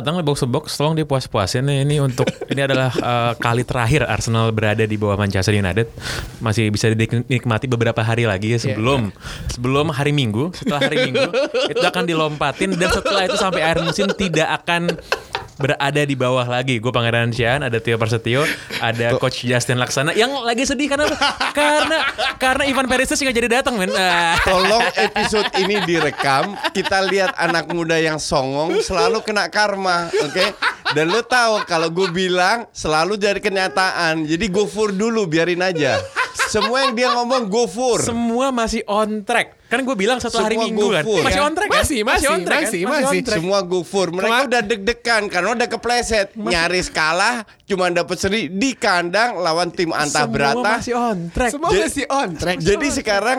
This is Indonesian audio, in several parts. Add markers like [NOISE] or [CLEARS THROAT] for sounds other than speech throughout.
Datang di Box to Box. Tolong dipuas-puasin nih. Ini untuk [LAUGHS] ini adalah eh, kali terakhir Arsenal berada di bawah Manchester United. Masih bisa dinikmati beberapa hari lagi ya sebelum sebelum hari Minggu. Setelah hari Minggu itu akan dilompatin dan setelah itu sampai akhir musim tidak akan berada di bawah lagi. Gue Pangeran Sian, ada Tio Prasetyo, ada Coach Justin Laksana yang lagi sedih karena karena karena Ivan Perisic nggak jadi datang, men. Ah. Tolong episode ini direkam. Kita lihat anak muda yang songong selalu kena karma, oke? Dan lo tahu kalau gue bilang selalu jadi kenyataan. Jadi go for dulu, biarin aja. Semua yang dia ngomong go for. Semua masih on track. Kan gue bilang setelah hari Semua Minggu kan. GoFood, Masih kan? on track kan? Masih, masih, on track kan? masih, on masih. Semua go for. Mereka udah deg-degan karena udah kepleset. Nyaris kalah, cuma dapat seri di kandang lawan tim Anta Semua Brata. masih on track. Semua Jadi- masih on track. Jadi sekarang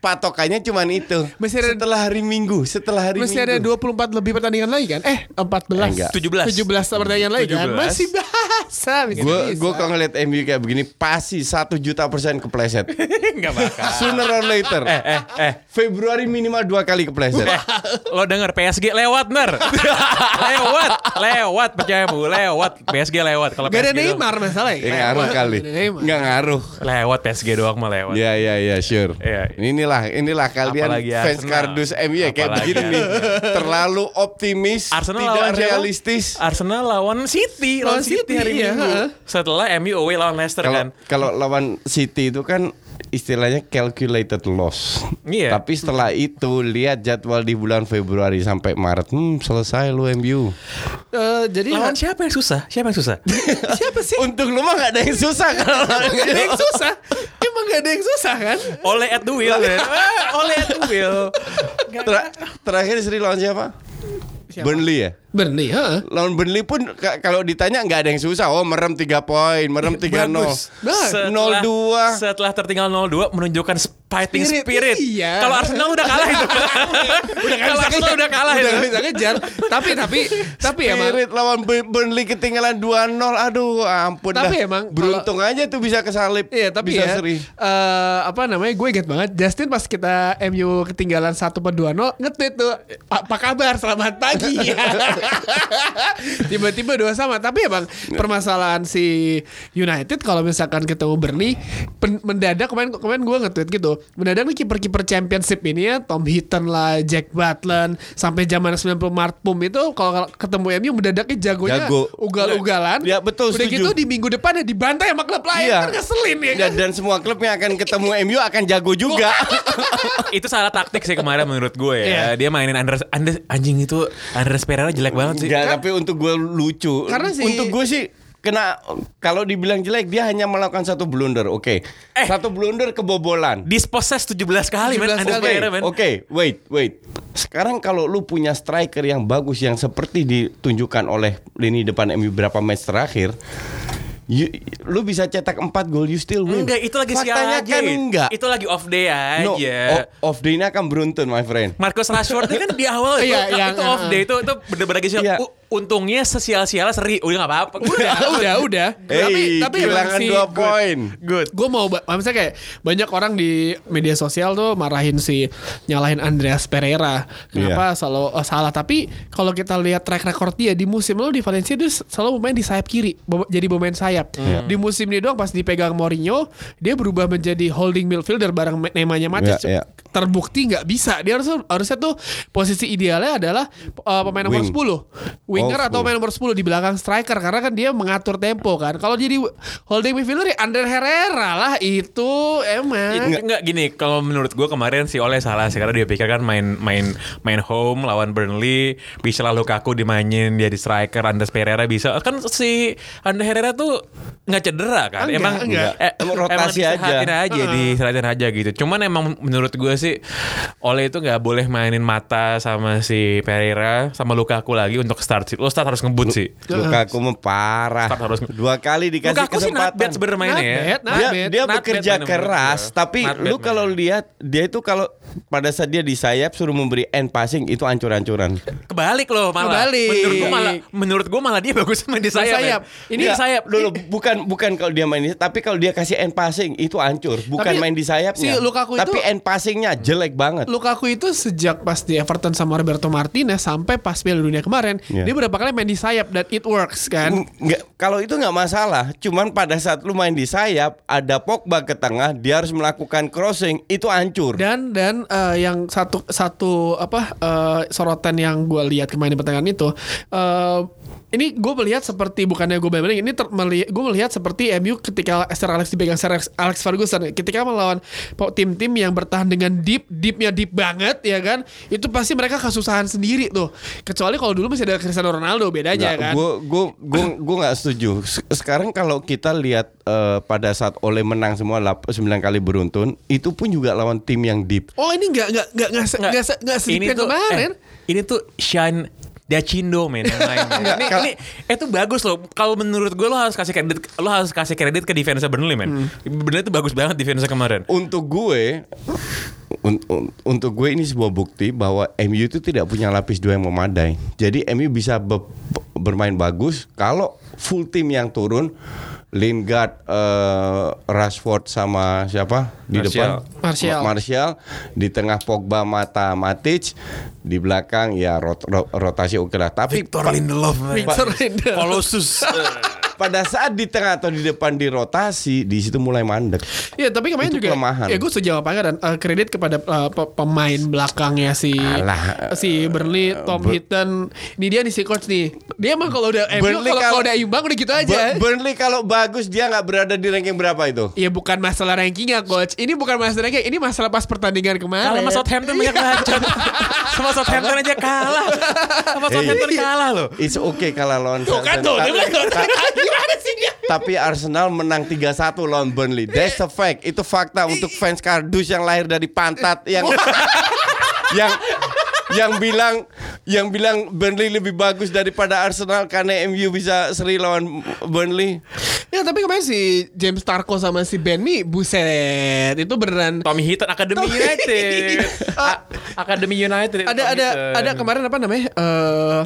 patokannya cuma itu. Masih ada- setelah hari Minggu, setelah hari Masih ada Minggu. 24 lebih pertandingan lagi kan? Eh, 14. Enggak. 17. 17 pertandingan lagi kan? 17. Masih bahasa. Gue gue kalau ngeliat MU kayak begini pasti satu juta persen kepleset. [LAUGHS] Enggak bakal. Sooner or later. Eh, eh, eh. Februari minimal dua kali kepleset. Eh, lo denger PSG lewat ner [LAUGHS] lewat lewat percaya bu lewat PSG lewat kalau Gak ada PSG doang- Neymar masalah Ya, ngaruh kali. Ada. Nggak ngaruh. lewat PSG doang mah lewat Ya ya ya sure. Iya. Inilah inilah kalian Apalagi fans Arsenal. kardus MU ya kayak begini nih. Terlalu optimis, Arsenal tidak lawan siapa? realistis. Arsenal lawan City lawan Lawan City, City, hari iya, Minggu heeh. setelah MU away lawan Leicester Kalau kan kalau lawan City itu kan istilahnya calculated loss. Iya. Tapi setelah itu lihat jadwal di bulan Februari sampai Maret, hmm selesai lu MU. Eh, jadi lawan siapa yang susah siapa yang susah [LAUGHS] siapa sih? Untuk lu mah gak ada yang susah [LAUGHS] kalau lawan Gak ada yang susah. Emang gak ada yang susah kan? oleh at the wheel kan Ah, [LAUGHS] oleh at the wheel Ter- terakhir seri lawan siapa? Burnley ya? Burnley, heeh. Lawan Burnley pun ka- kalau ditanya nggak ada yang susah. Oh merem 3 poin, merem 3 nol. Bagus. Nah, setelah, 0-2. setelah tertinggal 0-2 menunjukkan fighting Spirit, spirit. iya. Kalau Arsenal udah kalah itu. udah Kalau [LAUGHS] Arsenal udah kalah udah itu. bisa ngejar tapi tapi tapi emang Spirit lawan Bur- Burnley ketinggalan 2-0. Aduh ampun Tapi dah. emang Beruntung aja tuh bisa kesalip. Iya tapi bisa ya seri. eh, apa namanya gue inget banget Justin pas kita MU ketinggalan 1 per 2 0 nge-tweet tuh apa kabar selamat pagi [LAUGHS] [LAUGHS] tiba-tiba dua sama tapi emang permasalahan si United kalau misalkan ketemu Burnley pen- mendadak kemarin kemarin gue nge-tweet gitu mendadak nih kiper-kiper championship ini ya Tom Hinton lah Jack Butland sampai zaman 90 Marpum itu kalau ketemu MU mendadaknya jagonya Jago. ugal-ugalan Ya, betul, udah setuju. gitu di minggu depan ya dibantai sama klub lain Iya. kan ngeselin ya Dan, kan dan semua klub yang akan ketemu MU akan jago juga. [LAUGHS] itu salah taktik sih kemarin menurut gue ya. Iya. Dia mainin Andres, Andres anjing itu Andres Pereira jelek banget sih. Enggak, tapi untuk gue lucu. Karena si- untuk gue sih kena kalau dibilang jelek dia hanya melakukan satu blunder. Oke. Eh. Satu blunder kebobolan. Disposes 17 kali men 17 Andres Oke, men. oke, wait, wait. Sekarang kalau lu punya striker yang bagus yang seperti ditunjukkan oleh lini depan MU beberapa match terakhir, you- lu bisa cetak 4 gol you still win. Enggak, itu lagi sial Faktanya aja. kan enggak. Itu lagi off day aja. No, off day ini akan beruntun, my friend. Marcus Rashford kan di awal [LAUGHS] itu, Iya, itu yang, off uh, day itu itu bener-bener lagi sial. Iya. Untungnya sesial-sialnya seri. Udah gak apa-apa. udah udah udah Hey, tapi tapi kehilangan si dua poin. Good. gue mau misalnya kayak banyak orang di media sosial tuh marahin si nyalahin Andreas Pereira kenapa selalu oh, salah tapi kalau kita lihat track record dia di musim lalu di Valencia dia selalu bermain di sayap kiri jadi pemain sayap di musim ini doang pas dipegang Mourinho dia berubah menjadi holding midfielder bareng Nemanja Matic Iya, iya. Terbukti nggak bisa. Dia harus harusnya tuh posisi idealnya adalah uh, pemain nomor Wing. 10 winger Oh, atau pemain nomor 10 di belakang striker karena kan dia mengatur tempo kan. Kalau jadi holding midfielder ya Ander Herrera lah itu emang. Enggak, enggak gini kalau menurut gue kemarin si Oleh salah sih karena dia pikir kan main main main home lawan Burnley bisa lah Lukaku dimainin dia di striker Andres Pereira bisa. Kan si Andres Herrera tuh nggak cederah kan? Enggak, emang enggak. eh, Emang rotasi emang aja. aja diserahin aja gitu. Cuman emang menurut gue sih sih Ole itu nggak boleh mainin mata sama si Pereira sama Lukaku lagi untuk start sih. Lo start harus ngebut sih. Lukaku mah parah. Harus- Dua kali dikasih Lukaku sih not bad kesempatan. sebenarnya mainnya ya. Bad, not dia bad. dia Not bekerja bad keras, tapi Not lu kalau lihat dia itu kalau pada saat dia di sayap suruh memberi end passing itu ancur-ancuran. Kebalik loh malah. Kebalik. Menurut gua malah menurut gua malah dia bagus main di sayap. sayap. Ini Nggak, sayap dulu bukan bukan kalau dia main di tapi kalau dia kasih end passing itu hancur, bukan Tapi main di sayapnya. si Lukaku itu- tapi end passingnya jelek banget. Lukaku itu sejak pas di Everton sama Roberto Martinez sampai pas Piala Dunia kemarin, Iya. dia berapa kali main di sayap dan it works kan. Nggak, kalau itu nggak masalah, cuman pada saat lu main di sayap ada Pogba ke tengah, dia harus melakukan crossing, itu hancur. Dan dan eh, yang satu satu apa eh, sorotan yang gue lihat kemarin di pertandingan itu eh, ini gue melihat seperti bukannya gue banding ini ter, gue melihat seperti MU ketika Sir Alex dipegang Sir Alex, Alex Ferguson ketika melawan tim-tim yang bertahan dengan deep deepnya deep banget ya kan itu pasti mereka kesusahan sendiri tuh kecuali kalau dulu masih ada Cristiano Ronaldo bedanya kan Gue gue gue gue nggak setuju. Se- Sekarang kalau kita lihat eh, pada saat Ole menang semua 9 kali beruntun, itu pun juga lawan tim yang deep. oh ini nggak nggak nggak nggak nggak nggak yang kemarin eh, ini tuh Shine Dacindo men yang main. ini, ini itu bagus loh. Kalau menurut gue lo harus kasih kredit lo harus kasih kredit ke defense Burnley men. Burnley itu bagus banget defense kemarin. Untuk gue un- un- untuk gue ini sebuah bukti bahwa MU itu tidak punya lapis dua yang memadai. Jadi MU bisa be- bermain bagus kalau full tim yang turun Lingard, eh, Rashford sama siapa di Martial. depan Martial. Ma- Martial di tengah Pogba, Mata, Matic di belakang ya rot- ro- rotasi oke lah. Tapi pa- Lindelof Victor Lindelof. Colossus. [LAUGHS] pada saat di tengah atau di depan dirotasi di situ mulai mandek. Iya tapi kemarin Itu juga kelemahan. Ya gue setuju apa enggak dan eh, kredit kepada eh, pe- pemain belakangnya si Alah, si Burnley, Tom Bur- Hinton. Ini dia nih si coach nih. Dia emang kalau udah MU Burnley kalau kalau- kalau udah imbang udah gitu aja. Burnley kalau bagus dia nggak berada di ranking berapa itu? Iya bukan masalah rankingnya coach. Ini bukan masalah ranking. Ini masalah pas pertandingan kemarin. Kalah sama Southampton banyak bacot. sama Southampton aja kalah. Sama Southampton kalah loh. It's okay kalah lawan Tuh kan tuh. Gimana sih dia? Tapi Arsenal menang 3-1 lawan Burnley. That's a fact. Itu fakta untuk fans kardus yang lahir dari pantat yang yang yang bilang yang bilang Burnley lebih bagus daripada Arsenal karena MU bisa seri lawan Burnley. Ya tapi kemarin si James Tarko sama si Ben Mi buset itu beneran Tommy Hinton Academy United. A- Academy United. ada Tommy ada Hinton. ada kemarin apa namanya eh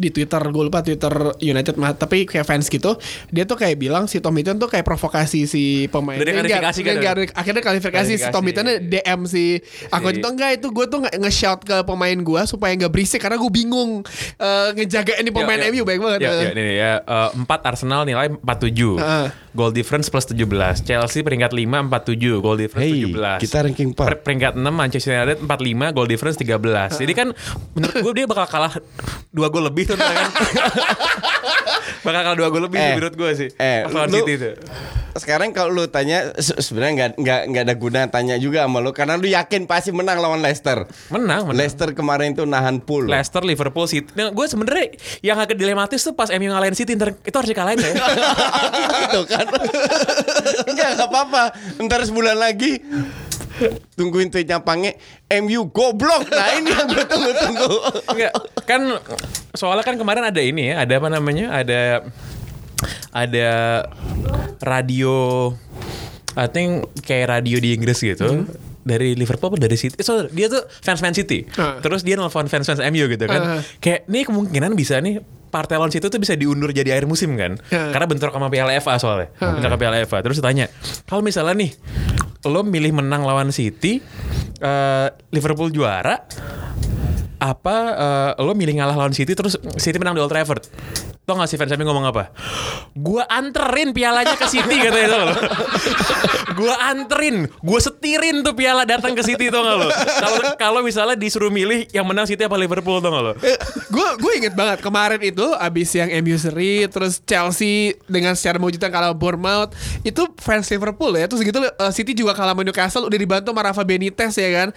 di Twitter gue lupa Twitter United mah tapi kayak fans gitu dia tuh kayak bilang si Tom Hinton tuh kayak provokasi si pemain Enggak, klarifikasi kan? akhirnya klarifikasi si Tom. Hinton DM si aku itu enggak itu gue tuh nggak nge-shout ke pemain gue supaya nggak berisik karena gue bingung eh, ngejaga ini pemain. MU baik banget Ya, ya, ini ya. Eh, empat Arsenal nilai 47. Heeh. Goal difference plus 17. Chelsea peringkat 5 47. Goal difference Hey, 17. kita ranking empat. Per- peringkat 6 Manchester United 45, goal difference 13. Jadi kan menurut gue dia bakal kalah dua gol lebih tuh ntar kan. [LAUGHS] bakal kalah dua gol lebih Eh, menurut gue sih. eh, lawan City itu. Sekarang kalau lu tanya se- sebenarnya nggak nggak nggak ada guna tanya juga sama lu karena lu yakin pasti menang lawan Leicester. Menang, menang. Leicester kemarin itu nahan pool. Leicester, Liverpool, City. Nah, gue sebenarnya yang agak dilematis tuh pas MU ngalahin City ntar, itu harus dikalahin ya. [LAUGHS] gitu kan. [LAUGHS] Enggak enggak apa-apa. Ntar sebulan lagi tungguin tweetnya Pange MU goblok. Nah ini yang gue tunggu-tunggu. Enggak, kan soalnya kan kemarin ada ini ya, ada apa namanya? Ada ada radio I think kayak radio di Inggris gitu. Dari Liverpool apa dari City? So, dia tuh fans Man City. Ah. Terus dia nelfon fans fans MU gitu kan. Ah. Kayak nih kemungkinan bisa nih partai lawan situ tuh bisa diundur jadi akhir musim kan. Ah. Karena bentrok sama Piala FA soalnya. Bentrok sama Piala FA. Terus ditanya, kalau misalnya nih lo milih menang lawan City, eh, Liverpool juara, apa eh, lo milih ngalah lawan City terus City menang di Old Trafford Tau gak sih fans MU ngomong apa? Gua anterin pialanya ke City katanya itu lo. gua anterin, gua setirin tuh piala datang ke City tau gak lo? Kalau misalnya disuruh milih yang menang City apa Liverpool tau gak lo? gue gue inget banget kemarin itu abis yang MU seri terus Chelsea dengan secara mewujudkan kalah Bournemouth itu fans Liverpool ya terus gitu eh, City juga kalah sama Newcastle udah dibantu sama Rafa Benitez ya kan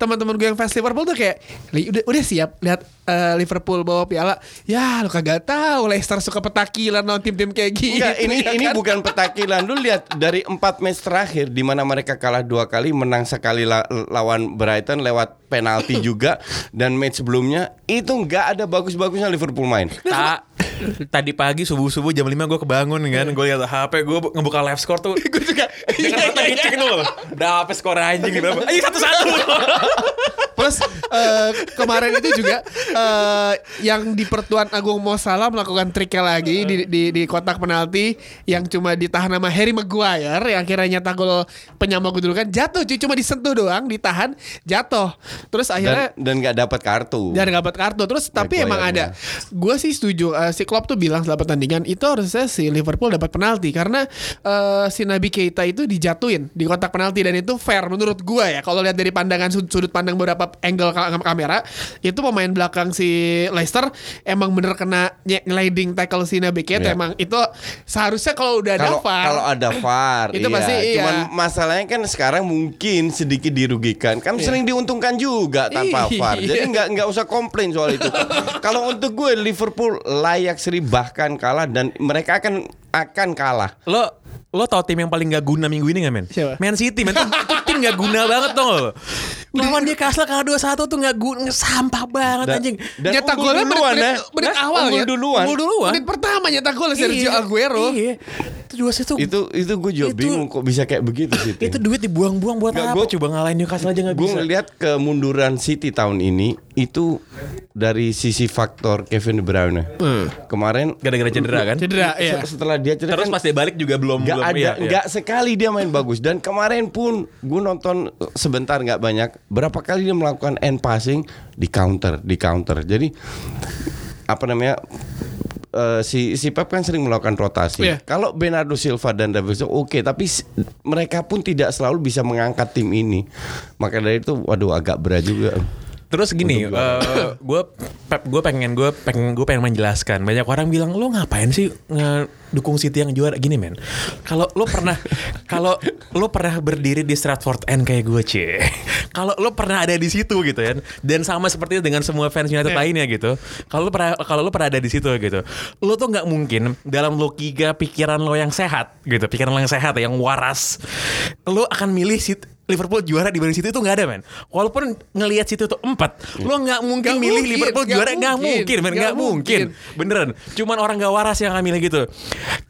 teman-teman gue yang fans Liverpool tuh kayak "Li, udah udah siap lihat eh, Liverpool bawa piala ya lu kagak tahu Leicester suka petakilan non tim-tim kayak gitu. Enggak, ini ya ini kan? bukan petakilan. Lu lihat dari empat match terakhir di mana mereka kalah dua kali, menang sekali la- lawan Brighton lewat penalti [LAUGHS] juga dan match sebelumnya itu nggak ada bagus-bagusnya Liverpool main. Ta tadi pagi subuh-subuh jam 5 gue kebangun kan gue lihat HP gue ngebuka live score tuh [LAUGHS] gue juga dengan mata dulu udah apa skor anjing berapa [LAUGHS] ayo satu-satu Plus eh, kemarin itu juga eh, yang di Pertuan Agung Mo Salah melakukan triknya lagi di, di di kotak penalti yang cuma ditahan sama Harry Maguire yang akhirnya nyata gol penyama kedudukan jatuh cuy cuma disentuh doang ditahan jatuh. Terus akhirnya Dan nggak dapat kartu. dan dapat kartu. Terus tapi Maguire emang ada. gue sih setuju eh, si Klopp tuh bilang setelah pertandingan itu harusnya si Liverpool dapat penalti karena eh, si Nabi Keita itu dijatuhin di kotak penalti dan itu fair menurut gue ya. Kalau lihat dari pandangan sud- sudut pandang beberapa angle ka- kamera itu pemain belakang si Leicester emang bener kena sliding tackle si Nabi Keita Iya. emang itu seharusnya kalau udah ada kalau VAR kalau ada VAR Itu iya. pasti iya. Cuman masalahnya kan sekarang mungkin sedikit dirugikan. Kan sering diuntungkan juga tanpa Iya. VAR. Jadi nggak nggak usah komplain soal itu. [LAUGHS] kalau untuk gue Liverpool layak seri bahkan kalah dan mereka akan akan kalah. lo lo tau tim yang paling gak guna minggu ini gak men? Siapa? Man City men itu, itu tim gak guna banget dong lo Lawan dia Kasla kalah 2-1 tuh gak guna Sampah banget Dan- anjing dan nyetak golnya duluan, menit, ya. menit Nah, awal ya duluan. Unggul duluan. menit pertama nyetak gol Sergio Iya, Aguero Iya Itu dua situ Itu itu gue juga Itu- bingung kok bisa kayak begitu sih. Itu duit dibuang-buang buat Nggak, apa? gua- Coba ngalahin Newcastle aja gak Gue bisa ngelihat kemunduran City tahun ini itu dari sisi faktor Kevin De Bruyne. Kemarin Gara-gara cedera kan? cedera ya setelah dia cedera Terus kan pas dia balik juga belum nggak belum ada iya. nggak sekali dia main bagus dan kemarin pun gue nonton sebentar nggak banyak berapa kali dia melakukan end passing di counter di counter jadi apa namanya eh, si si Pep kan sering melakukan rotasi. Iya. Kalau Bernardo Silva dan David oke, tapi s- mereka pun tidak selalu bisa mengangkat tim ini. Maka dari itu, waduh agak berat juga. Terus gini, juara. gue Pep gue pengen gue pengen gue pengen menjelaskan. Banyak orang bilang lo ngapain sih ngedukung City yang juara gini men? Kalau lo pernah [LAUGHS] kalau lo pernah berdiri di Stratford End kayak gue cie. [LAUGHS] Kalau lo pernah ada di situ gitu kan. Dan sama seperti itu dengan semua fans United lainnya gitu. Kalau lo pernah kalau lo pernah ada di situ gitu. Lo tuh nggak mungkin dalam logika pikiran lo yang sehat gitu, pikiran lo yang sehat yang waras. Lo akan milih City Liverpool juara dibanding City itu nggak ada men. Walaupun ngelihat City itu empat, lo nggak mungkin Nggak milih mungkin, Liverpool nggak juara nggak mungkin, men nggak mungkin. mungkin. Beneran. Cuman orang gak waras yang milih gitu.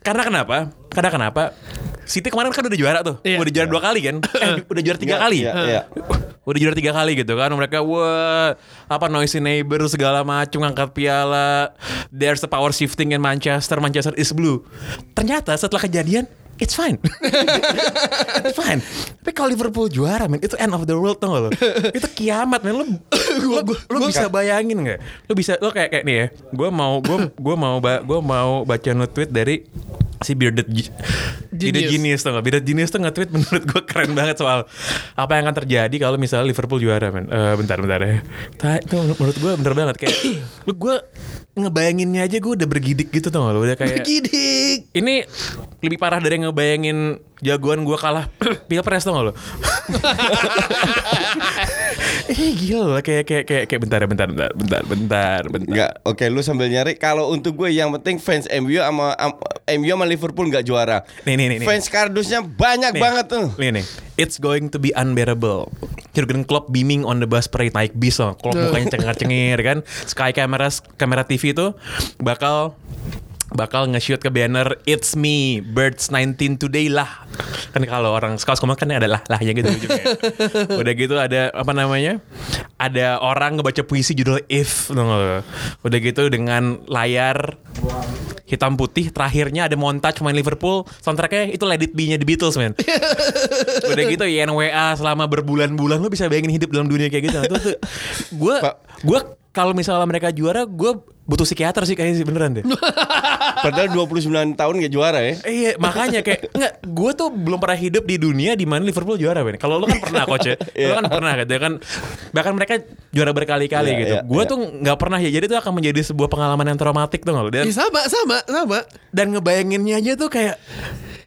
Karena kenapa? Karena kenapa? City kemarin kan udah juara tuh, Iya. udah juara dua kali kan? [LAUGHS] Eh, udah juara tiga Iya, kali. iya, iya. [LAUGHS] Udah juara tiga kali gitu kan mereka wah apa noisy neighbor segala macam ngangkat piala there's the power shifting in Manchester Manchester is blue ternyata setelah kejadian it's fine [LAUGHS] kalau Liverpool juara men itu end of the world tau gak lo? [LAUGHS] Itu kiamat men. Lo lo, lo bisa bayangin nggak? Lo bisa lo kayak kayak nih ya gue mau gue gue mau ba, gue mau baca nge-tweet dari si bearded bearded Genius. tuh gak bearded genius tuh nge-tweet [LAUGHS] menurut gue keren banget soal apa yang akan terjadi kalau misalnya Liverpool juara men. Eh, bentar bentar ya. Itu menurut gue bener banget. Kayak [COUGHS] lu gue ngebayanginnya aja gue udah bergidik gitu tuh lo? Udah kayak Gidik ini lebih parah dari ngebayangin jagoan gue kalah [CLEARS THROAT] pilpres tau gak lo? eh [LAUGHS] gila loh kayak kayak kayak kayak bentar bentar bentar bentar bentar bentar. Enggak, oke lu sambil nyari. Kalau untuk gue yang penting fans MU sama am- MU sama Liverpool nggak juara. Nih, nih, nih, nih. Fans kardusnya banyak Nih, banget tuh. Nih nih, it's going to be unbearable. Jurgen Klopp beaming on the bus parade naik bis loh. Klopp mukanya [LAUGHS] cengar-cengir kan. Sky cameras kamera TV itu bakal bakal nge-shoot ke banner It's me Birds 19 today lah. Kan kalau orang scouts ngomong kan ada lah lahnya gitu ujungnya. [LAUGHS] udah gitu ada apa namanya ada orang ngebaca puisi judul If lo? udah gitu dengan layar hitam putih terakhirnya ada montage main Liverpool soundtracknya itu Let It Be nya The Beatles men [LAUGHS] udah gitu YNWA selama berbulan-bulan lu bisa bayangin hidup dalam dunia kayak gitu. Tuh, tuh. Gue gue kalau misalnya mereka juara gue butuh psikiater sih kayaknya sih beneran deh [LAUGHS] Padahal 29 tahun gak juara ya. Iya makanya kayak nggak gue tuh belum pernah hidup di dunia di mana Liverpool juara Ben. Kalau lo kan pernah coach ya, [LAUGHS] lo kan pernah gitu kan. Bahkan mereka juara berkali-kali Iya, gitu. iya, gue iya. tuh nggak pernah ya. Jadi itu akan menjadi sebuah pengalaman yang traumatik tuh nggak lo. Dan Ya, sama sama sama dan ngebayanginnya aja tuh kayak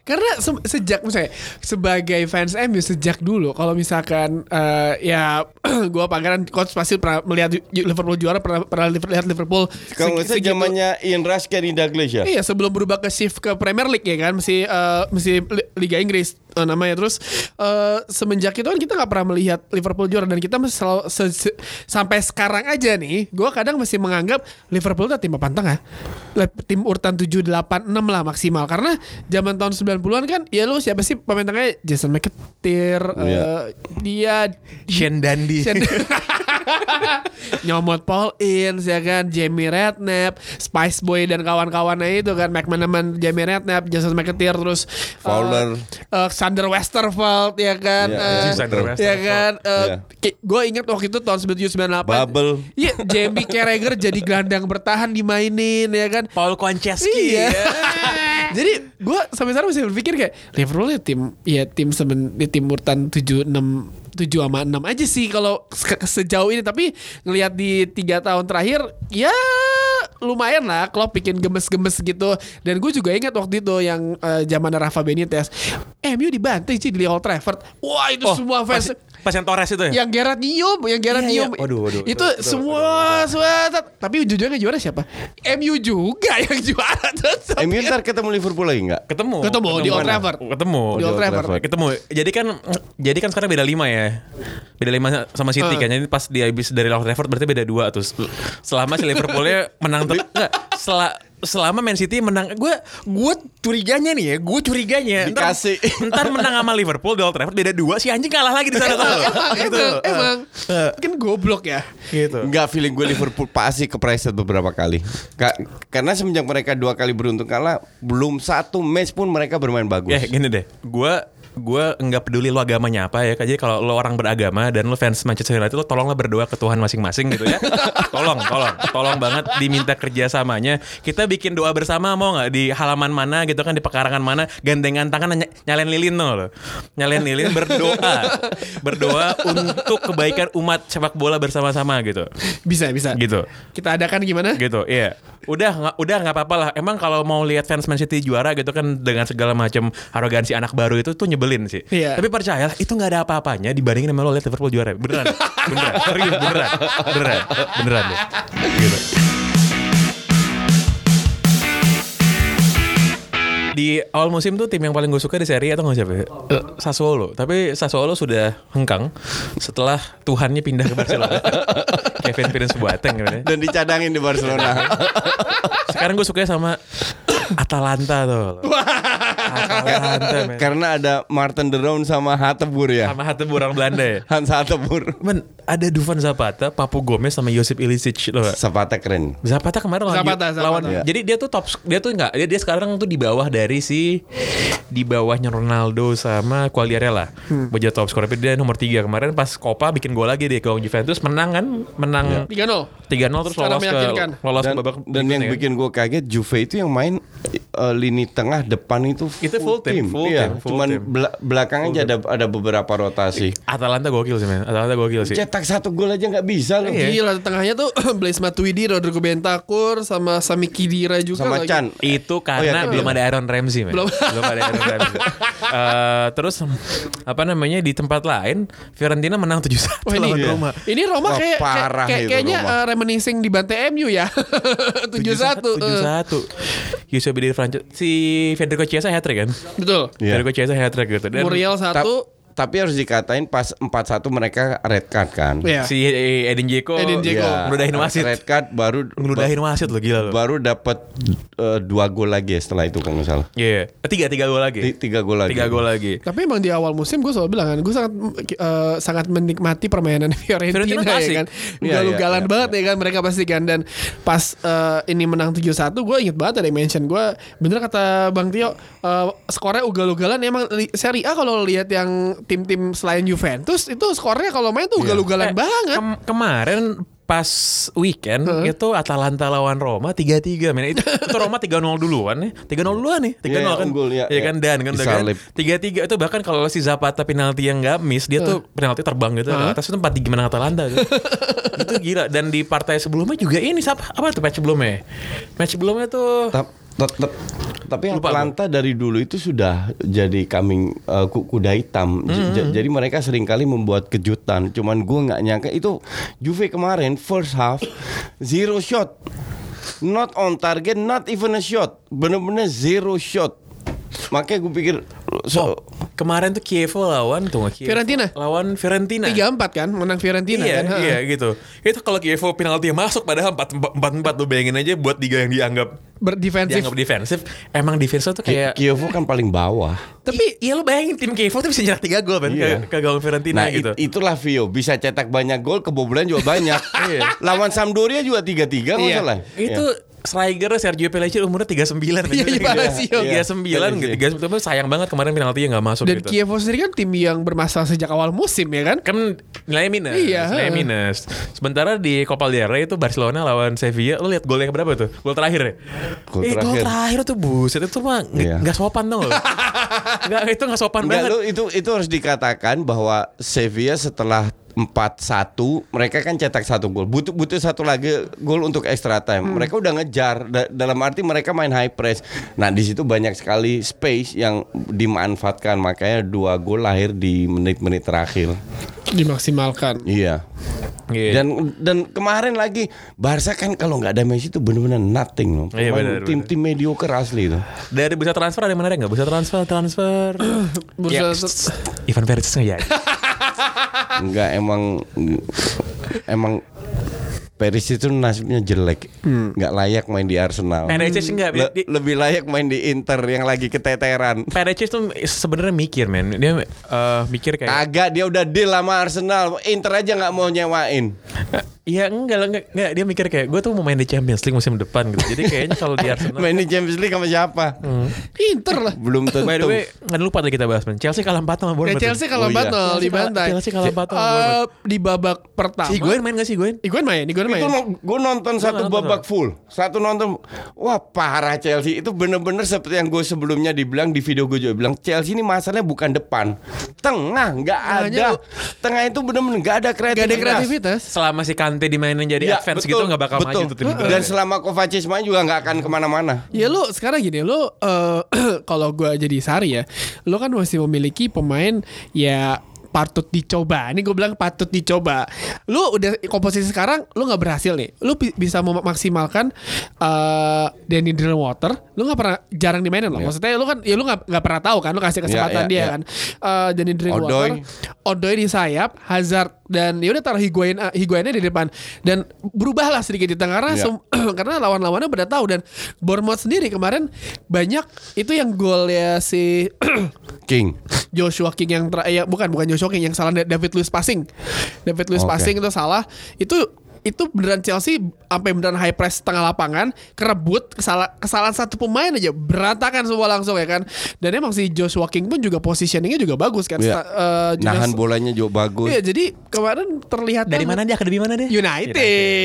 Karena se- sejak misalnya sebagai fans MU sejak dulu kalau misalkan eh, ya [CLEARS THROAT] gua pangeran coach pasti pernah melihat Liverpool juara pernah pernah lihat Liverpool Kalau segitu- zamannya Ian Rush, Kenny Douglas ya. Iya sebelum berubah ke shift ke Premier League ya kan masih eh, masih Li- Liga Inggris eh, namanya. Terus eh, semenjak itu kan kita nggak pernah melihat Liverpool juara. Dan kita masih selalu se- se- sampai sekarang aja nih gue kadang masih menganggap Liverpool itu tim papan tengah. Tim urutan 7 8 6 lah maksimal. Karena zaman tahun 90-an kan ya lu siapa sih pemain tengahnya? Jason McAteer eh, Iya. dia Shane. Shen- [LAUGHS] [LAUGHS] Nyomot Paul Ince ya kan Jamie Redknapp Spice Boy dan kawan-kawannya itu kan McManaman Jamie Redknapp Jason McAteer terus Fowler. uh, uh, Sander Westerveld ya kan Iya, uh, iya, Sander ya kan uh, Iya. gue ingat waktu itu tahun 1998 Bubble. Iya Jamie Carragher [LAUGHS] jadi gelandang bertahan dimainin ya kan Paul Konchesky. Iya. [LAUGHS] Jadi gue sampai sekarang masih berpikir kayak Liverpool ya tim ya tim seben, di tim urutan 7 6 7 sama 6 aja sih kalau se- sejauh ini. Tapi ngelihat di tiga tahun terakhir ya lumayan lah Klopp bikin gemes-gemes gitu. Dan gue juga ingat waktu itu yang eh, zaman Rafa Benitez. MU dibantai sih di Old Trafford. Wah itu semua fans Pas yang Torres itu ya? yang Gerard nyium, yang Gerard Iya, iya. nyium. Waduh, waduh. Itu semua, semua. Tapi ujung-ujungnya juara siapa? MU juga [LAUGHS] yang juara. MU ntar ketemu Liverpool lagi nggak? Ketemu. Ketemu di Old? Trafford. Ketemu. Di Old Trafford. Ketemu. Jadi kan jadi kan sekarang beda lima ya. Beda lima sama City Uh. kan. Jadi pas dia habis dari Old Trafford berarti beda dua tuh. Selama si Liverpoolnya menang ter- enggak, [LAUGHS] sel- selama Man City menang gue gue curiganya nih ya gue curiganya ntar, Dikasih. ntar menang sama Liverpool di Old Trafford beda dua si anjing kalah lagi di sana tuh emang, gitu emang, emang. Kan goblok ya. gitu Enggak feeling gue Liverpool pasti kepreset beberapa kali. Ka- karena semenjak mereka dua kali beruntun kalah, belum satu match pun mereka bermain bagus. Ya gini deh, gue gue nggak peduli lo agamanya apa ya. Jadi kalau lo orang beragama dan lo fans Manchester United lo tolonglah berdoa ke Tuhan masing-masing gitu ya. [LAUGHS] tolong, tolong, tolong banget diminta kerjasamanya. Kita bikin doa bersama mau nggak di halaman mana gitu kan di pekarangan mana gandengan tangan ny- nyalain lilin lo, nyalain lilin berdoa, berdoa untuk kebaikan umat sepak bola bersama-sama gitu, Bisa, bisa. gitu Kita adakan gimana? gitu iya udah nggak udah nggak apa-apa lah emang kalau mau lihat fans Man City juara gitu kan dengan segala macam arogansi anak baru itu tuh nyebelin sih Iya. tapi percayalah itu nggak ada apa-apanya dibandingin sama lo lihat Liverpool juara beneran beneran serius beneran beneran beneran deh gitu di awal musim tuh tim yang paling gue suka di Serie A atau nggak siapa? ya? Eh, Sassuolo. Tapi Sassuolo sudah hengkang setelah Tuhannya pindah ke Barcelona. [LAUGHS] Kevin Prince Boateng gitu ya. Dan dicadangin di Barcelona. Sekarang gue suka sama Atalanta tuh. Karena ada Martin de Roon sama Hatebur ya. Sama hati orang Belanda ya. [LAUGHS] Hans Hatebur. Men, ada Dufan Zapata, Papu Gomez sama Josip Ilicic loh. Zapata keren. Zapata kemarin lawan, Zapata, Zapata. lawan Iya. jadi dia tuh top dia tuh enggak dia, dia sekarang tuh di bawah dari si di bawahnya Ronaldo sama Quagliarella Hmm. hmm. top skor tapi dia nomor 3 kemarin pas Copa bikin gol lagi dia ke Juventus menang kan menang 3-0. 3-0 terus Secara lolos ke lolos Dan, ke babak dan yang kan. bikin gue kaget Juve itu yang main eh, lini tengah depan itu Itu full team, full iya, team, full cuman team. bela- belakangnya aja ada ada beberapa rotasi. Atalanta gokil sih men Atalanta gokil sih Cetak satu gol aja nggak bisa loh. Iya. Gila tengahnya tuh [CLEARS THROAT] Blaise Matuidi, Rodrigo Bentancur sama Sami Khedira juga Sama lagi. Chan. Itu karena iya, belum iya. ada Aaron Ramsey, men. Belum. Belum, ada Aaron [LAUGHS] Ramsey. Eh, terus apa namanya di tempat lain Fiorentina menang 7-1 Wah ini lawan Iya. Roma. Ini Roma Wah, kayak parah kayak- kayaknya Roma. uh, reminiscing di bantai MU ya. [LAUGHS] 7-1. eh. 7-1. Yusuf Bidi Franco si Federico Chiesa hat trick kan? Betul. Iya. Federico Chiesa hat trick gitu. Dan Muriel satu. Tapi harus dikatain pas 4-1 mereka red card kan. Iya. si Edin Dzeko Edin Dzeko. Iya, ngeludahin wasit. Red card baru Ngeludahin wasit lo gila lo. baru dapat eh, dua gol lagi ya setelah itu kalau nggak salah. Iya. Tiga tiga gol lagi. Ti- Tiga gol lagi. Tiga gol lagi. Tapi emang di awal musim gue selalu bilang kan, gue sangat eh, sangat menikmati permainan Fiorentina, [LAUGHS] Fiorentina ya kan. Iya, Ugal-ugalan iya, banget ya kan mereka pasti kan dan pas eh, ini menang 7-1 gue inget banget ada yang mention gue bener kata Bang Tio eh, skornya ugal-ugalan emang Serie A kalau lihat yang tim-tim selain Juventus itu skornya kalau main tuh ugal-ugalan Eh, banget. kem- kemarin pas weekend itu Atalanta lawan Roma 3-3 men. Itu, itu Roma 3-0 duluan nih. 3-0 duluan nih. 3-0 Iya, iya, kan. unggul, iya, Iya iya. kan dan kan udah kan. Disalib. 3-3 itu bahkan kalau si Zapata penalti yang nggak miss dia tuh penalti terbang gitu. Hah? Atas itu 4 3 menang Atalanta tuh. [LAUGHS] itu gila dan di partai sebelumnya juga ini siapa apa tuh match sebelumnya? Match sebelumnya tuh Ta- Tet- tet- tapi Lupa Atlanta dari dulu itu sudah jadi kambing uh, ku- kuda hitam. J- Hmm, Jadi mereka sering kali membuat kejutan. Cuman gue nggak nyangka itu Juve kemarin first half zero shot, not on target, not even a shot, bener-bener zero shot. Makanya gue pikir so, Kemarin tuh Kievo lawan tuh nggak Kievo, Fiorentina. Lawan Fiorentina. Tiga empat kan menang Fiorentina iya, kan. iya gitu. Itu kalau Kievo penalti masuk padahal empat empat empat lu bayangin aja buat tiga yang dianggap Berdefensif. dianggap defensif. Emang defense tuh kayak Kievo kan paling bawah. tapi iya lu bayangin tim Kievo tuh bisa nyetak tiga gol kan Iya. ke, ke gawang Fiorentina Nah gitu. it- itulah Vio bisa cetak banyak gol kebobolan juga banyak. [LAUGHS] Iya. Lawan Sampdoria juga tiga tiga nggak Iya. salah. itu striker Sergio Pellicer umurnya 39 Iya, iya, Palacio. Iya. 39 gitu. 39 tapi sayang banget kemarin penaltinya nggak masuk Dan gitu. Kiev sendiri kan tim yang bermasalah sejak awal musim ya kan. kan nilai minus, Iya, nilai minus. Sementara di Copa del Rey itu Barcelona lawan Sevilla, lu lihat golnya berapa tuh? Gol terakhir ya? Gol eh, gol terakhir. terakhir tuh buset itu mah Iya. nggak sopan dong. [LAUGHS] Enggak itu nggak sopan Enggak banget. lu itu itu harus dikatakan bahwa Sevilla setelah 4-1 mereka kan cetak satu gol. Butuh butuh satu lagi gol untuk extra time. Mereka udah ngejar Da- dalam arti mereka main high press. Nah, di situ banyak sekali space yang dimanfaatkan makanya dua gol lahir di menit-menit terakhir. Dimaksimalkan. Iya. Iya. Dan dan kemarin lagi Barca kan kalau nggak ada Messi itu benar-benar nothing loh. Iya, Pemain benar, tim tim mediocre asli itu. Dari bisa transfer ada yang menarik nggak? Bisa transfer, transfer. [COUGHS] Bursa Ya, pst, Ivan Perisic nggak ya? [LAUGHS] Enggak emang emang Peris itu nasibnya jelek, nggak layak main di Arsenal. Perisic enggak. Le- Di- lebih layak main di Inter yang lagi keteteran. Perisic tuh sebenarnya mikir men. Dia eh, mikir kayak Agak dia udah deal sama Arsenal, Inter aja nggak mau nyewain. Iya enggak lah enggak, enggak. dia mikir kayak gue tuh mau main di Champions League musim depan gitu. Jadi kayaknya kalau di Arsenal main di Champions League sama siapa? Inter lah. Belum tentu. By the way, nggak lupa tadi kita bahas men. Chelsea kalah 4 sama Ya, Bournemouth. Chelsea kalau Oh, iya. battle Chelsea di kalah- bantai. Chelsea kalah battle sama Bournemouth. di babak pertama. Si Gwen main gak sih Gwen? Iguan main, Iguan main. itu gue nonton satu nonton, babak full, satu nonton, wah parah Chelsea itu bener-bener seperti yang gue sebelumnya dibilang di video gue juga bilang Chelsea ini masalahnya bukan depan, tengah nggak ada, tengah itu bener-bener nggak ada Gak kreativitas. ada kreativitas. Selama si Kante dimainin jadi Ya, advance betul, gitu nggak bakal betul. maju tuh tim. Dan selama Kovacic main juga nggak akan ke mana-mana. Ya lu sekarang gini lu eh, [CLEARS THROAT] kalau gua jadi Sari ya, lu kan masih memiliki pemain ya patut dicoba. Ini gue bilang patut dicoba. Lu udah komposisi sekarang lu nggak berhasil nih. Lu bi- bisa memaksimalkan eh Danny Drillwater. Lu nggak pernah jarang dimainin loh. Maksudnya lu kan ya lu nggak nggak pernah tahu kan lu kasih kesempatan ya, dia ya. kan. Eh Danny Drillwater, Odoi. Odoi di sayap, Hazard dan ya udah taruh Higuain eh, Higuainnya di depan dan berubahlah sedikit di tengah karena Ya. sem- [CLEARS THROAT] karena lawan-lawannya pada tahu dan Bournemouth sendiri kemarin banyak itu yang gol ya si [CLEARS THROAT] King. Joshua King yang ter- ya bukan bukan Joshua King yang salah David Luiz passing. David Luiz Oke. passing itu salah. Itu itu beneran Chelsea sampai beneran high press tengah lapangan kerebut kesalahan kesalahan satu pemain aja berantakan semua langsung ya kan dan emang si Joshua King pun juga positioningnya juga bagus kan Iya. Sta- eh, juga- Nahan bolanya juga bagus. Iya jadi kemarin terlihat Dari mana dia? Akademi mana dia? United.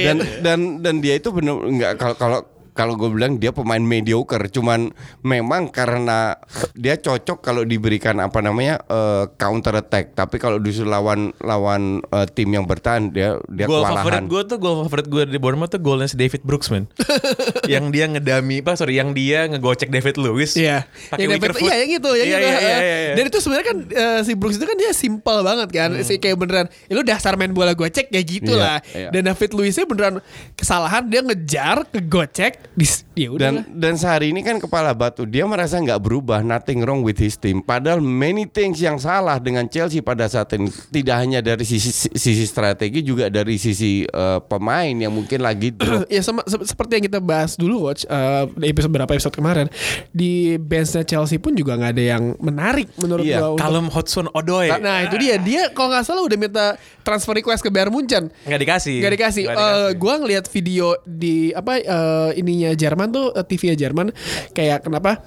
dan dan dan dia itu benar nggak kalau kalau kalau gue bilang dia pemain mediocre cuman memang karena dia cocok kalau diberikan apa namanya eh, counter attack tapi kalau disuruh lawan lawan eh, tim yang bertahan dia dia Gol kewalahan favorit gue tuh gol favorit gue di Bournemouth tuh golnya si David Brooks man. [LAUGHS] yang dia ngedami, apa sorry, yang dia ngegocek David Lewis. Iya. Pakai David-. Iya yang itu, yang Iya, itu. iya, iya, iya, iya. Dan itu sebenarnya kan eh, si Brooks itu kan dia simpel banget kan. Si kayak beneran, ya lu dasar main bola gocek ya gitu Iya, lah. iya. Dan David Luiznya beneran kesalahan dia ngejar ke gocek, dis, ya udah. dan lah. dan sehari ini kan kepala batu dia merasa nggak berubah nothing wrong with his team padahal many things yang salah dengan Chelsea pada saat ini tidak hanya dari sisi sisi strategi juga dari sisi eh, pemain yang mungkin lagi [CLEARS THROAT] ya sama se- seperti yang kita bahas dulu watch di episode berapa episode kemarin di benchnya Chelsea pun juga nggak ada yang menarik menurut Iya, gua untuk- Callum Hudson Odoi. Nah itu dia dia kalau nggak salah udah minta transfer request ke Bayern Munchen. Nggak dikasih. Gak dikasih. Nggak Eh, dikasih. gua ngeliat video di apa eh, ininya Jerman tuh eh, TV ya Jerman kayak kenapa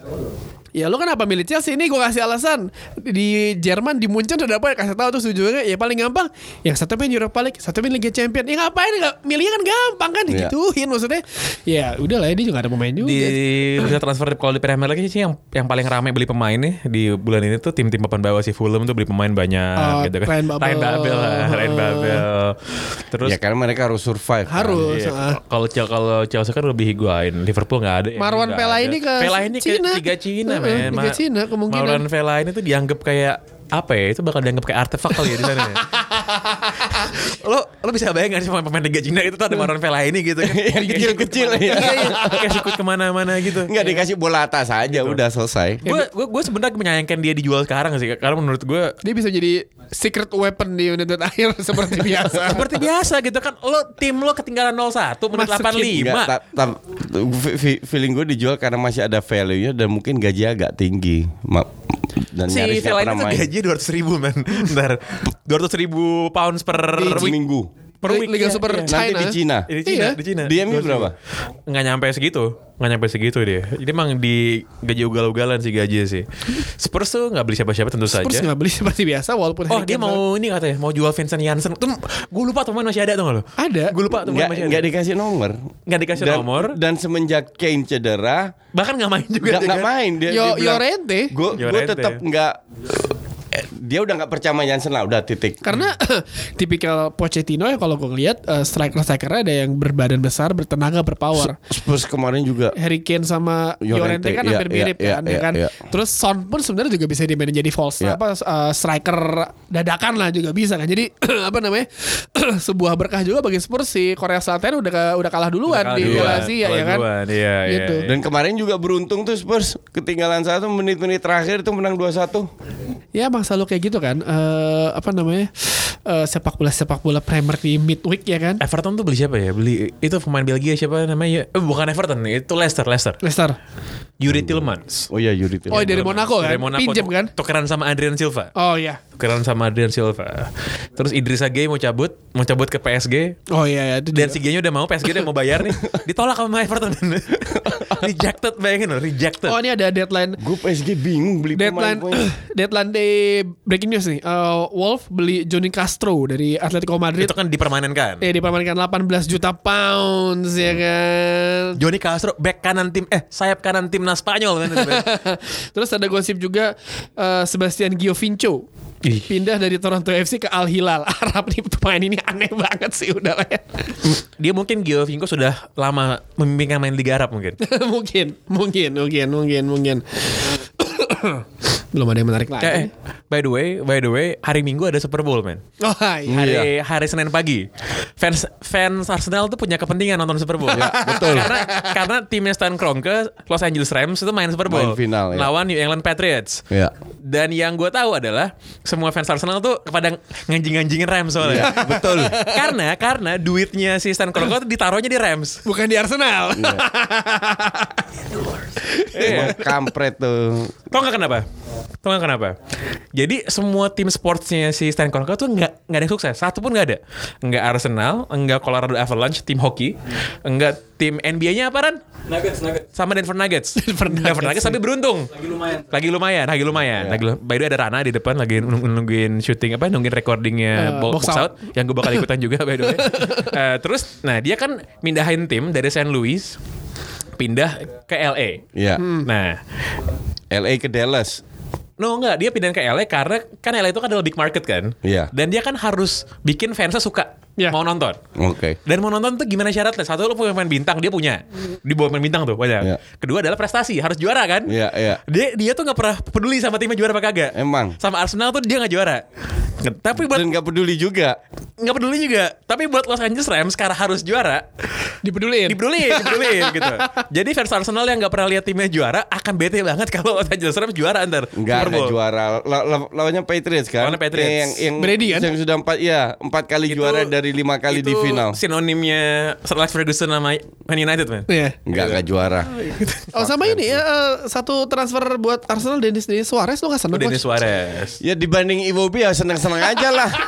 ya lu kenapa milih Chelsea ini gue kasih alasan di Jerman di Munchen ada apa ya kasih tahu terus ujungnya ya paling gampang yang satu main Europa League satu main Liga Champion ya ngapain nggak milihnya kan gampang kan Iya. digituin maksudnya ya udah lah dia juga ada pemain juga di bisa transfer kalau di Premier League sih yang yang paling ramai beli pemain nih di bulan ini tuh tim-tim papan bawah si Fulham tuh beli pemain banyak Oh, gitu kan. Ryan Babel. Ryan Babel, lah, Ryan Babel. Terus ya karena mereka harus survive. kan. harus Iya, ah. kalau kalau Chelsea kan lebih higuain, Liverpool nggak ada. Marwan Fellaini ada. ke Fellaini ke Cina. Liga Cina, men. Liga Ma- Cina kemungkinan. Marwan Fellaini tuh dianggap kayak apa ya? Itu bakal dianggap kayak artefak kali ya di sana. ya. [LAUGHS] lo lo bisa bayangin gak sih pemain pemain Liga Cina itu tuh ada Marwan Fellaini gitu kan? [LAUGHS] Yang kecil-kecil, Iya, ya. Kayak ikut ke mana-mana gitu. Enggak dikasih bola atas aja udah selesai. Gue gue gue sebenarnya menyayangkan dia dijual sekarang sih karena menurut gue dia bisa jadi secret weapon di unit akhir [LAUGHS] seperti biasa seperti biasa gitu kan lo tim lo ketinggalan 0-1 menit Masukin. 85 Enggak, ta- ta- fe- fe- feeling gue dijual karena masih ada value-nya dan mungkin gaji agak tinggi. Dan si nyaris tuh main. gaji 200 ribu man Bentar 200 ribu pounds per per week minggu. Per week Liga Super iya. China. Nanti di Cina. di Cina Iya. di Cina Di MU berapa? nggak nyampe segitu nggak nyampe segitu dia jadi emang di gaji ugal-ugalan sih gaji sih Spurs tuh nggak beli siapa-siapa tentu Spurs saja nggak beli seperti biasa walaupun Oh dia mau ini katanya mau jual Vincent Janssen tuh gue lupa teman masih ada tuh nggak lo Ada. gue lupa teman masih ada enggak dikasih nomor. nggak dikasih Dan, nomor dan semenjak Kane cedera bahkan nggak main juga enggak dia enggak kan. main dia. Yo- Llorente. Gue gue tetap enggak eh, dia udah nggak percaya sama Jansen lah udah titik. Karena [CLEARS THROAT] tipikal Pochettino ya kalau gue ngeliat uh, striker-strikernya ada yang berbadan besar, bertenaga, berpower. Spurs kemarin juga Harry Kane sama Llorente, kan iya, hampir iya, mirip kan, ya iya, kan. iya. Terus Son pun sebenarnya juga bisa dimainin jadi false apa uh, striker dadakan lah juga bisa kan. Jadi [CLEARS THROAT] apa namanya [CLEARS THROAT] sebuah berkah juga bagi Spurs si Korea Selatan udah udah kalah duluan Kalah di Piala Asia ya kan. Iya, iya, Gitu. iya. dan kemarin juga beruntung tuh Spurs ketinggalan satu menit-menit terakhir itu menang 2-1. Ya emang selalu kayak gitu kan. Eh apa namanya? Eh, sepak bola sepak bola Premier di midweek ya kan. Everton tuh beli siapa ya? Beli itu pemain Belgia siapa namanya? Eh, bukan Everton, itu Leicester, Leicester. Leicester. Yuri Tillmans. Oh iya Yuri Oh dari Monaco kan. Dari Monaco Pinjem kan. Tukeran sama Adrian Silva. Oh iya. Tukeran sama Adrian Silva. Terus Idrissa Gueye mau cabut, mau cabut ke PSG. Oh iya, iya itu Dan juga. si Gueye udah mau, PSG udah mau bayar nih. [LAUGHS] Ditolak sama Everton. [LAUGHS] [LAUGHS] rejected bayangin loh, rejected. Oh ini ada deadline Gue PSG bingung beli deadline pemain. [CLEARS THROAT] deadline day breaking news nih. Eh, Wolf beli Johnny Castro dari Atletico Madrid. itu kan dipermanenkan. Eh dipermanenkan 18 juta pounds ya kan. Johnny Castro back kanan tim eh sayap kanan timnas Spanyol kan. [LAUGHS] Terus ada gosip juga eh, Sebastian Giovinco. Pindah dari Toronto FC ke Al Hilal [LAUGHS] Arab nih pemain ini aneh banget sih udah lah ya. Dia mungkin Giovinco sudah lama memimpin main Liga Arab [LAUGHS] mungkin. mungkin, mungkin, mungkin, mungkin, mungkin. [COUGHS] Belum ada yang menarik lagi. Eh, by the way, by the way, hari Minggu ada Super Bowl, men. Oh, iya. Hari hari Senin pagi. Fans fans Arsenal tuh punya kepentingan nonton Super Bowl. betul. karena karena timnya Stan Kroenke, Los Angeles Rams itu main Super Bowl. Main final, ya. Lawan New England Patriots. Ya. Dan yang gue tahu adalah semua fans Arsenal tuh kepada nganjing-nganjingin Rams soalnya. Iya, betul. [LAUGHS] karena karena duitnya si Stan Kroenke tuh ditaruhnya di Rams. Bukan di Arsenal. [LAUGHS] Emang kampret tuh. Tau gak kenapa? Tau gak kenapa? Jadi semua tim sportsnya si Stan Kroenke tuh nggak nggak ada yang sukses. Satu pun nggak ada. Nggak Arsenal, nggak Colorado Avalanche, tim hoki, nggak tim NBA-nya apa Ran? Nuggets, Nuggets. Sama [LAUGHS] Denver Nuggets. Denver Nuggets. tapi beruntung. Lagi lumayan. Lagi lumayan, lagi lumayan. Lagi lu- by the way ada Rana di depan lagi nung- nungguin syuting apa nungguin recordingnya bo- box box, out. out. yang gue bakal ikutan juga by the way. [LAUGHS] Eh, terus nah dia kan mindahin tim dari St. Louis pindah ke LA. Iya. Nah, LA ke Dallas. No enggak, dia pindah ke LA karena kan LA itu kan adalah big market kan. Iya. Dan dia kan harus bikin fansnya suka Iya. mau nonton. Oke. Dan mau nonton tuh gimana syaratnya? Satu lu punya pemain bintang, dia punya. Di bawah pemain bintang tuh banyak. Iya. Kedua adalah prestasi, harus juara kan? Iya, iya. Dia dia tuh nggak pernah peduli sama timnya juara apa kagak. Emang. Sama Arsenal tuh dia nggak juara. Tapi buat Dan gak peduli juga. nggak peduli juga. Tapi buat Los Angeles Rams sekarang harus juara. Dipeduliin. Dipeduli, [LAUGHS] dipeduli gitu. Jadi fans Arsenal yang nggak pernah lihat timnya juara akan bete banget [LAUGHS] kalau Los Angeles Rams juara antar. Enggak Super Bowl. juara. La- la- lawannya Patriots kan? Lawannya Patriots. Yang yang Brady kan? Yang sudah empat ya empat kali Itu- juara dari lima kali di itu final. Sinonimnya Sir Alex Ferguson sama Man United, man. Iya. Enggak enggak juara. Oh sama ini ya eh, satu transfer buat Arsenal Denis Denis Suarez lo gak seneng? Ini Coach? Suarez. Ya dibanding Iwobi ya seneng-seneng aja lah. [LAUGHS]